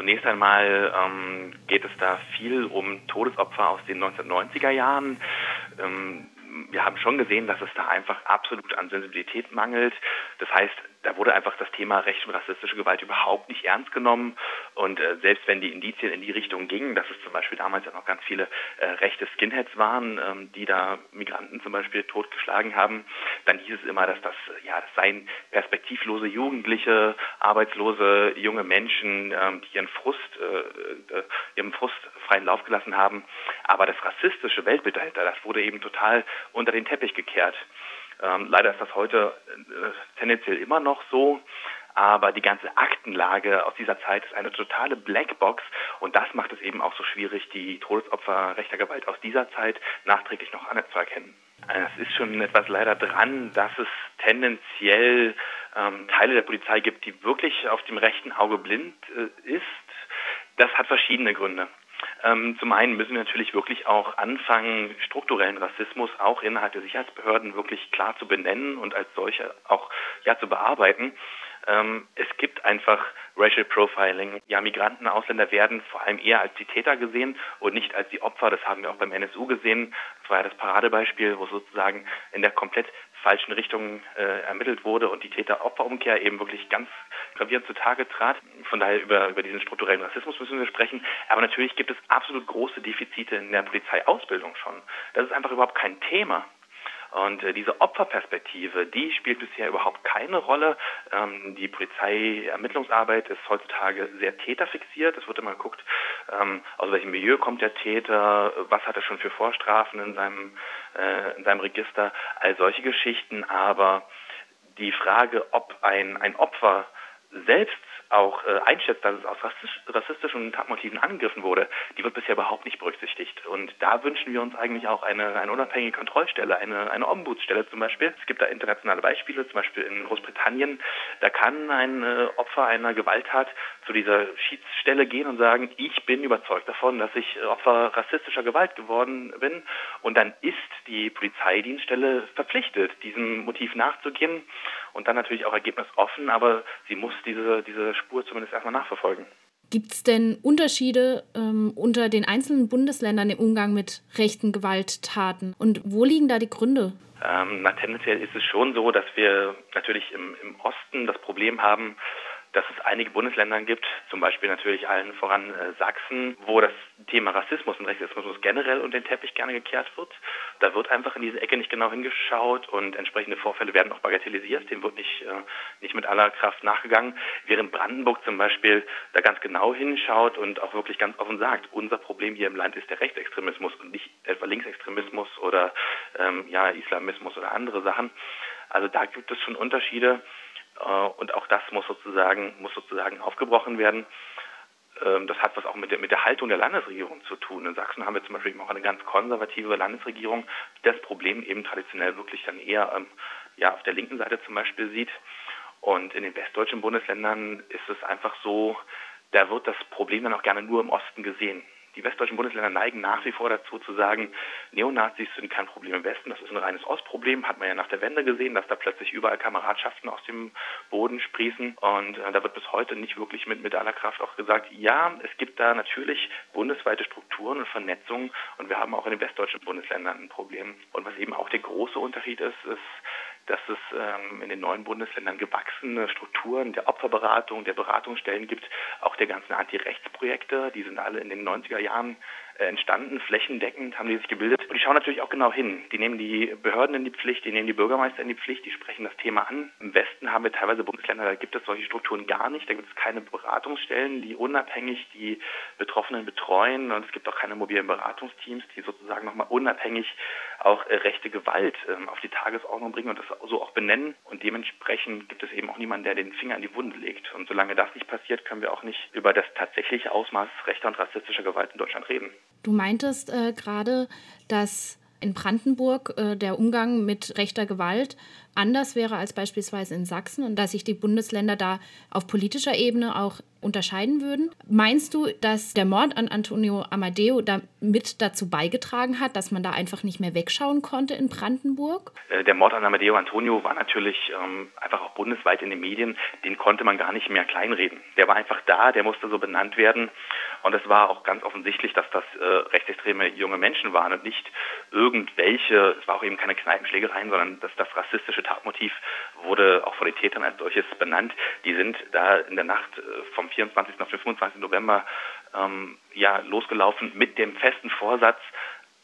Zunächst einmal ähm, geht es da viel um Todesopfer aus den 1990er Jahren. Ähm, wir haben schon gesehen, dass es da einfach absolut an Sensibilität mangelt. Das heißt, da wurde einfach das Thema recht und rassistische Gewalt überhaupt nicht ernst genommen. Und äh, selbst wenn die Indizien in die Richtung gingen, dass es zum Beispiel damals ja noch ganz viele äh, rechte Skinheads waren, ähm, die da Migranten zum Beispiel totgeschlagen haben, dann hieß es immer, dass das, äh, ja, das seien perspektivlose Jugendliche, arbeitslose junge Menschen, ähm, die ihren Frust, äh, äh, ihrem Frust freien Lauf gelassen haben. Aber das rassistische Weltbild dahinter, das wurde eben total unter den Teppich gekehrt. Ähm, leider ist das heute äh, tendenziell immer noch so. Aber die ganze Aktenlage aus dieser Zeit ist eine totale Blackbox und das macht es eben auch so schwierig, die Todesopfer rechter Gewalt aus dieser Zeit nachträglich noch anzuerkennen. Es ist schon etwas leider dran, dass es tendenziell ähm, Teile der Polizei gibt, die wirklich auf dem rechten Auge blind äh, ist. Das hat verschiedene Gründe. Ähm, zum einen müssen wir natürlich wirklich auch anfangen, strukturellen Rassismus auch innerhalb der Sicherheitsbehörden wirklich klar zu benennen und als solche auch ja zu bearbeiten. Ähm, es gibt einfach Racial Profiling. Ja, Migranten, Ausländer werden vor allem eher als die Täter gesehen und nicht als die Opfer. Das haben wir auch beim NSU gesehen. Das war ja das Paradebeispiel, wo sozusagen in der komplett falschen Richtung äh, ermittelt wurde und die Täter-Opfer-Umkehr eben wirklich ganz gravierend zutage trat. Von daher über, über diesen strukturellen Rassismus müssen wir sprechen. Aber natürlich gibt es absolut große Defizite in der Polizeiausbildung schon. Das ist einfach überhaupt kein Thema. Und äh, diese Opferperspektive, die spielt bisher überhaupt keine Rolle. Ähm, die Polizeiermittlungsarbeit ist heutzutage sehr täterfixiert. Es wird immer geguckt, ähm, aus welchem Milieu kommt der Täter, was hat er schon für Vorstrafen in seinem, äh, in seinem Register, all solche Geschichten. Aber die Frage, ob ein, ein Opfer selbst auch äh, einschätzt, dass es aus rassistisch, rassistischen Tatmotiven angegriffen wurde, die wird bisher überhaupt nicht berücksichtigt. Und da wünschen wir uns eigentlich auch eine, eine unabhängige Kontrollstelle, eine, eine Ombudsstelle zum Beispiel. Es gibt da internationale Beispiele, zum Beispiel in Großbritannien. Da kann ein äh, Opfer einer Gewalttat zu dieser Schiedsstelle gehen und sagen, ich bin überzeugt davon, dass ich Opfer rassistischer Gewalt geworden bin. Und dann ist die Polizeidienststelle verpflichtet, diesem Motiv nachzugehen und dann natürlich auch ergebnisoffen, aber sie muss diese, diese Spur zumindest erstmal nachverfolgen. Gibt es denn Unterschiede ähm, unter den einzelnen Bundesländern im Umgang mit rechten Gewalttaten? Und wo liegen da die Gründe? Ähm, na, tendenziell ist es schon so, dass wir natürlich im, im Osten das Problem haben, dass es einige Bundesländer gibt, zum Beispiel natürlich allen voran äh, Sachsen, wo das Thema Rassismus und Rechtsextremismus generell unter den Teppich gerne gekehrt wird. Da wird einfach in diese Ecke nicht genau hingeschaut und entsprechende Vorfälle werden auch bagatellisiert. Dem wird nicht, äh, nicht mit aller Kraft nachgegangen. Während Brandenburg zum Beispiel da ganz genau hinschaut und auch wirklich ganz offen sagt, unser Problem hier im Land ist der Rechtsextremismus und nicht etwa Linksextremismus oder ähm, ja, Islamismus oder andere Sachen. Also da gibt es schon Unterschiede. Äh, und auch das muss sozusagen, muss sozusagen aufgebrochen werden. Ähm, das hat was auch mit der, mit der Haltung der Landesregierung zu tun. In Sachsen haben wir zum Beispiel auch eine ganz konservative Landesregierung, die das Problem eben traditionell wirklich dann eher ähm, ja, auf der linken Seite zum Beispiel sieht. Und in den westdeutschen Bundesländern ist es einfach so, da wird das Problem dann auch gerne nur im Osten gesehen. Die westdeutschen Bundesländer neigen nach wie vor dazu zu sagen, Neonazis sind kein Problem im Westen, das ist ein reines Ostproblem. Hat man ja nach der Wende gesehen, dass da plötzlich überall Kameradschaften aus dem Boden sprießen. Und äh, da wird bis heute nicht wirklich mit, mit aller Kraft auch gesagt, ja, es gibt da natürlich bundesweite Strukturen und Vernetzungen und wir haben auch in den westdeutschen Bundesländern ein Problem. Und was eben auch der große Unterschied ist, ist, dass es ähm, in den neuen Bundesländern gewachsene Strukturen der Opferberatung, der Beratungsstellen gibt, auch der ganzen Anti-Rechts-Projekte, die sind alle in den 90er Jahren entstanden, flächendeckend haben die sich gebildet. Und die schauen natürlich auch genau hin. Die nehmen die Behörden in die Pflicht, die nehmen die Bürgermeister in die Pflicht, die sprechen das Thema an. Im Westen haben wir teilweise Bundesländer, da gibt es solche Strukturen gar nicht. Da gibt es keine Beratungsstellen, die unabhängig die Betroffenen betreuen. Und es gibt auch keine mobilen Beratungsteams, die sozusagen nochmal unabhängig auch äh, rechte Gewalt ähm, auf die Tagesordnung bringen und das so auch benennen. Und dementsprechend gibt es eben auch niemanden, der den Finger in die Wunde legt. Und solange das nicht passiert, können wir auch nicht über das tatsächliche Ausmaß rechter und rassistischer Gewalt in Deutschland reden. Du meintest äh, gerade, dass in Brandenburg äh, der Umgang mit rechter Gewalt anders wäre als beispielsweise in Sachsen und dass sich die Bundesländer da auf politischer Ebene auch unterscheiden würden. Meinst du, dass der Mord an Antonio Amadeo damit dazu beigetragen hat, dass man da einfach nicht mehr wegschauen konnte in Brandenburg? Äh, der Mord an Amadeo Antonio war natürlich ähm, einfach auch bundesweit in den Medien. Den konnte man gar nicht mehr kleinreden. Der war einfach da, der musste so benannt werden. Und es war auch ganz offensichtlich, dass das äh, rechtsextreme junge Menschen waren und nicht irgendwelche, es war auch eben keine Kneipenschlägereien, sondern dass das rassistische Tatmotiv wurde auch von den Tätern als solches benannt. Die sind da in der Nacht äh, vom 24. auf den 25. November ähm, ja, losgelaufen mit dem festen Vorsatz,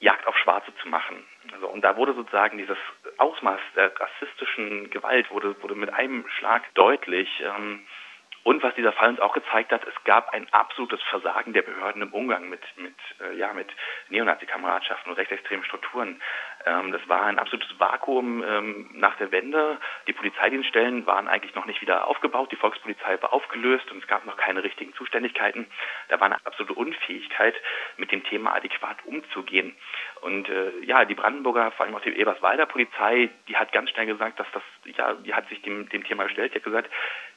Jagd auf Schwarze zu machen. Also, und da wurde sozusagen dieses Ausmaß der rassistischen Gewalt wurde, wurde mit einem Schlag deutlich. Ähm, und was dieser Fall uns auch gezeigt hat, es gab ein absolutes Versagen der Behörden im Umgang mit, mit, äh, ja, mit Neonazi-Kameradschaften und rechtsextremen Strukturen. Ähm, das war ein absolutes Vakuum ähm, nach der Wende. Die Polizeidienststellen waren eigentlich noch nicht wieder aufgebaut. Die Volkspolizei war aufgelöst und es gab noch keine richtigen Zuständigkeiten. Da war eine absolute Unfähigkeit, mit dem Thema adäquat umzugehen. Und äh, ja, die Brandenburger, vor allem auch die Eberswalder Polizei, die hat ganz schnell gesagt, dass das, ja, die hat sich dem, dem Thema gestellt. Die hat gesagt,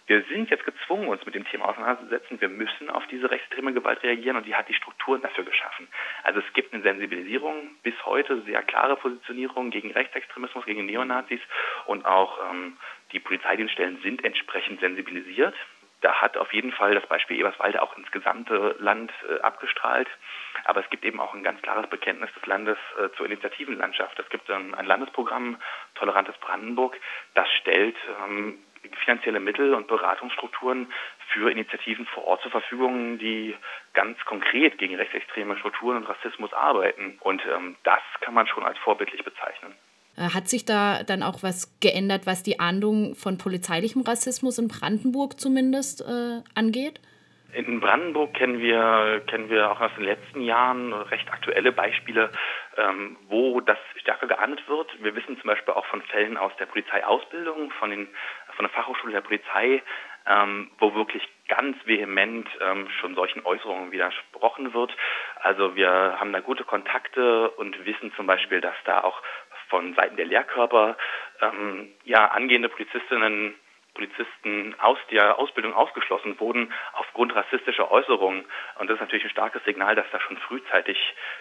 wir sind jetzt gezwungen, uns mit dem Thema auseinanderzusetzen. Wir müssen auf diese rechtsextreme Gewalt reagieren und die hat die Strukturen dafür geschaffen. Also es gibt eine Sensibilisierung, bis heute sehr klare Positionierung gegen Rechtsextremismus, gegen Neonazis und auch ähm, die Polizeidienststellen sind entsprechend sensibilisiert. Da hat auf jeden Fall das Beispiel Eberswalde auch ins gesamte Land äh, abgestrahlt. Aber es gibt eben auch ein ganz klares Bekenntnis des Landes äh, zur Initiativenlandschaft. Es gibt ein, ein Landesprogramm Tolerantes Brandenburg, das stellt ähm, finanzielle Mittel und Beratungsstrukturen für Initiativen vor Ort zur Verfügung, die ganz konkret gegen rechtsextreme Strukturen und Rassismus arbeiten. Und ähm, das kann man schon als vorbildlich bezeichnen. Äh, hat sich da dann auch was geändert, was die Ahndung von polizeilichem Rassismus in Brandenburg zumindest äh, angeht? In Brandenburg kennen wir, kennen wir auch aus den letzten Jahren recht aktuelle Beispiele, ähm, wo das stärker geahndet wird. Wir wissen zum Beispiel auch von Fällen aus der Polizeiausbildung, von, den, von der Fachhochschule der Polizei, ähm, wo wirklich ganz vehement ähm, schon solchen Äußerungen widersprochen wird. Also wir haben da gute Kontakte und wissen zum Beispiel, dass da auch von Seiten der Lehrkörper ähm, ja angehende Polizistinnen Polizisten aus der Ausbildung ausgeschlossen wurden aufgrund rassistischer Äußerungen. Und das ist natürlich ein starkes Signal, dass da schon frühzeitig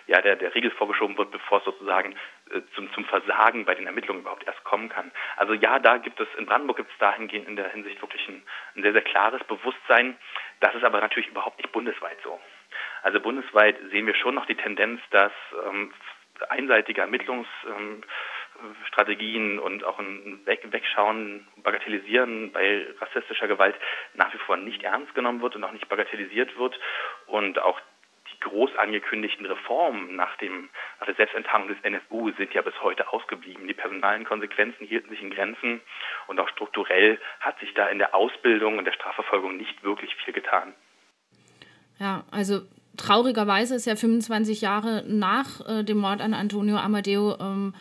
ja, der, der Riegel vorgeschoben wird, bevor es sozusagen äh, zum, zum Versagen bei den Ermittlungen überhaupt erst kommen kann. Also ja, da gibt es, in Brandenburg gibt es dahingehend in der Hinsicht wirklich ein, ein sehr, sehr klares Bewusstsein. Das ist aber natürlich überhaupt nicht bundesweit so. Also bundesweit sehen wir schon noch die Tendenz, dass ähm, einseitige Ermittlungs ähm, Strategien und auch ein Weg Wegschauen, Bagatellisieren bei rassistischer Gewalt nach wie vor nicht ernst genommen wird und auch nicht bagatellisiert wird und auch die groß angekündigten Reformen nach, dem, nach der Selbstenttarnung des NSU sind ja bis heute ausgeblieben. Die personalen Konsequenzen hielten sich in Grenzen und auch strukturell hat sich da in der Ausbildung und der Strafverfolgung nicht wirklich viel getan. Ja, also traurigerweise ist ja 25 Jahre nach äh, dem Mord an Antonio Amadeo ähm,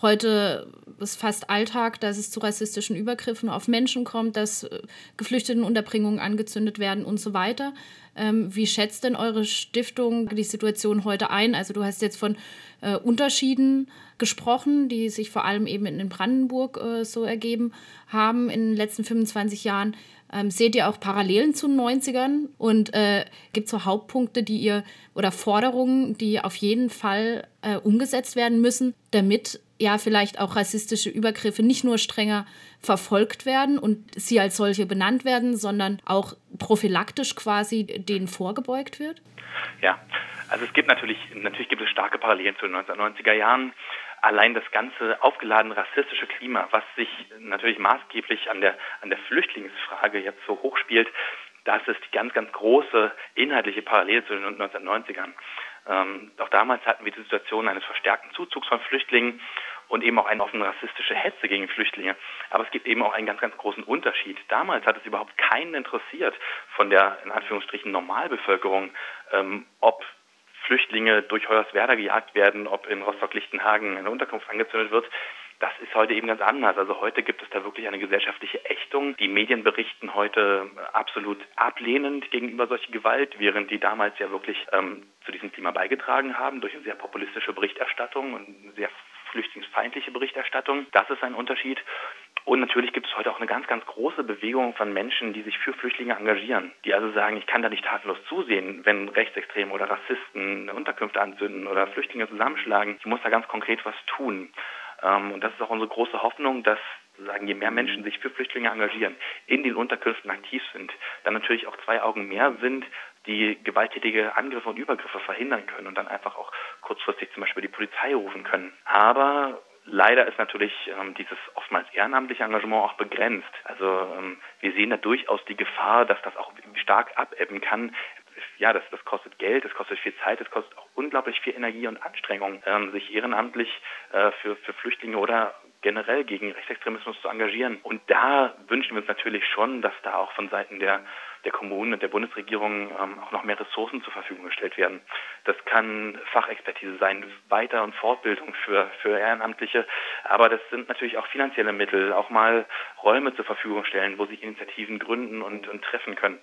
Heute ist fast Alltag, dass es zu rassistischen Übergriffen auf Menschen kommt, dass äh, Geflüchtetenunterbringungen angezündet werden und so weiter. Ähm, wie schätzt denn eure Stiftung die Situation heute ein? Also du hast jetzt von äh, Unterschieden gesprochen, die sich vor allem eben in Brandenburg äh, so ergeben haben in den letzten 25 Jahren. Ähm, seht ihr auch Parallelen zu den 90ern? Und äh, gibt es so Hauptpunkte, die ihr oder Forderungen, die auf jeden Fall äh, umgesetzt werden müssen, damit ja vielleicht auch rassistische Übergriffe nicht nur strenger verfolgt werden und sie als solche benannt werden, sondern auch prophylaktisch quasi denen vorgebeugt wird? Ja, also es gibt natürlich, natürlich gibt es starke Parallelen zu den 1990er Jahren. Allein das ganze aufgeladene rassistische Klima, was sich natürlich maßgeblich an der, an der Flüchtlingsfrage jetzt so hochspielt, das ist die ganz, ganz große inhaltliche Parallele zu den 1990ern. Ähm, auch damals hatten wir die Situation eines verstärkten Zuzugs von Flüchtlingen und eben auch eine offene rassistische Hetze gegen Flüchtlinge. Aber es gibt eben auch einen ganz, ganz großen Unterschied. Damals hat es überhaupt keinen interessiert von der, in Anführungsstrichen, Normalbevölkerung, ähm, ob Flüchtlinge durch Hoyerswerda gejagt werden, ob in Rostock-Lichtenhagen eine Unterkunft angezündet wird. Das ist heute eben ganz anders. Also heute gibt es da wirklich eine gesellschaftliche Ächtung. Die Medien berichten heute absolut ablehnend gegenüber solcher Gewalt, während die damals ja wirklich ähm, zu diesem Thema beigetragen haben durch eine sehr populistische Berichterstattung und sehr flüchtlingsfeindliche Berichterstattung. Das ist ein Unterschied. Und natürlich gibt es heute auch eine ganz, ganz große Bewegung von Menschen, die sich für Flüchtlinge engagieren, die also sagen, ich kann da nicht tatenlos zusehen, wenn Rechtsextreme oder Rassisten Unterkünfte anzünden oder Flüchtlinge zusammenschlagen. Ich muss da ganz konkret was tun. Ähm, und das ist auch unsere große Hoffnung, dass sagen, je mehr Menschen sich für Flüchtlinge engagieren, in den Unterkünften aktiv sind, dann natürlich auch zwei Augen mehr sind, die gewalttätige Angriffe und Übergriffe verhindern können und dann einfach auch kurzfristig zum Beispiel die Polizei rufen können. Aber Leider ist natürlich ähm, dieses oftmals ehrenamtliche Engagement auch begrenzt. Also ähm, wir sehen da durchaus die Gefahr, dass das auch stark abebben kann. Ja, das, das kostet Geld, das kostet viel Zeit, das kostet auch unglaublich viel Energie und Anstrengung, ähm, sich ehrenamtlich äh, für, für Flüchtlinge oder generell gegen Rechtsextremismus zu engagieren. Und da wünschen wir uns natürlich schon, dass da auch von Seiten der der Kommunen und der Bundesregierung ähm, auch noch mehr Ressourcen zur Verfügung gestellt werden. Das kann Fachexpertise sein, Weiter- und Fortbildung für, für Ehrenamtliche, aber das sind natürlich auch finanzielle Mittel, auch mal Räume zur Verfügung stellen, wo sich Initiativen gründen und, und treffen können.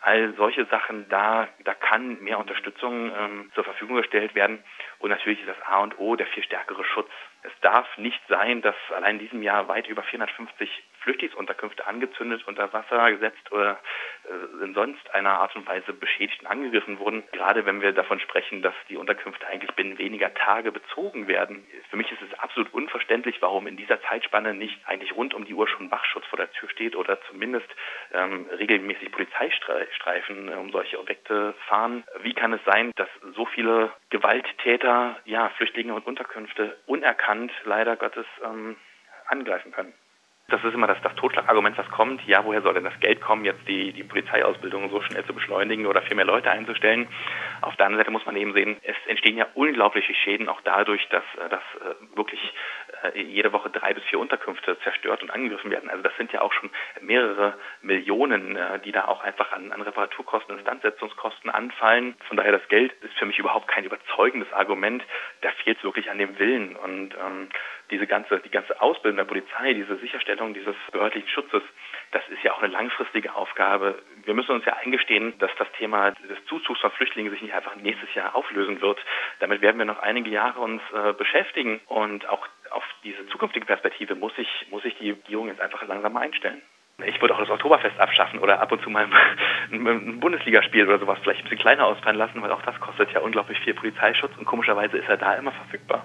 All solche Sachen, da, da kann mehr Unterstützung ähm, zur Verfügung gestellt werden. Und natürlich ist das A und O der viel stärkere Schutz. Es darf nicht sein, dass allein in diesem Jahr weit über 450 Flüchtlingsunterkünfte angezündet, unter Wasser gesetzt oder äh, in sonst einer Art und Weise beschädigt und angegriffen wurden. Gerade wenn wir davon sprechen, dass die Unterkünfte eigentlich binnen weniger Tage bezogen werden. Für mich ist es absolut unverständlich, warum in dieser Zeitspanne nicht eigentlich rund um die Uhr schon Wachschutz vor der Tür steht oder zumindest ähm, regelmäßig Polizeistreifen äh, um solche Objekte fahren. Wie kann es sein, dass so viele Gewalttäter, ja, Flüchtlinge und Unterkünfte unerkannt leider Gottes ähm, angreifen können? Das ist immer das, das Totschlagargument, was kommt. Ja, woher soll denn das Geld kommen, jetzt die, die Polizeiausbildung so schnell zu beschleunigen oder viel mehr Leute einzustellen? Auf der anderen Seite muss man eben sehen, es entstehen ja unglaubliche Schäden auch dadurch, dass, äh, dass äh, wirklich äh, jede Woche drei bis vier Unterkünfte zerstört und angegriffen werden. Also das sind ja auch schon mehrere Millionen, die da auch einfach an, an Reparaturkosten, Instandsetzungskosten anfallen. Von daher das Geld ist für mich überhaupt kein überzeugendes Argument. Da fehlt wirklich an dem Willen. Und ähm, diese ganze, die ganze Ausbildung der Polizei, diese Sicherstellung dieses behördlichen Schutzes, das ist ja auch eine langfristige Aufgabe. Wir müssen uns ja eingestehen, dass das Thema des Zuzugs von Flüchtlingen sich nicht einfach nächstes Jahr auflösen wird. Damit werden wir noch einige Jahre uns äh, beschäftigen und auch auf diese zukünftige Perspektive muss sich, muss sich die Regierung jetzt einfach langsam einstellen. Ich würde auch das Oktoberfest abschaffen oder ab und zu mal ein Bundesligaspiel oder sowas vielleicht ein bisschen kleiner ausfallen lassen, weil auch das kostet ja unglaublich viel Polizeischutz und komischerweise ist er da immer verfügbar.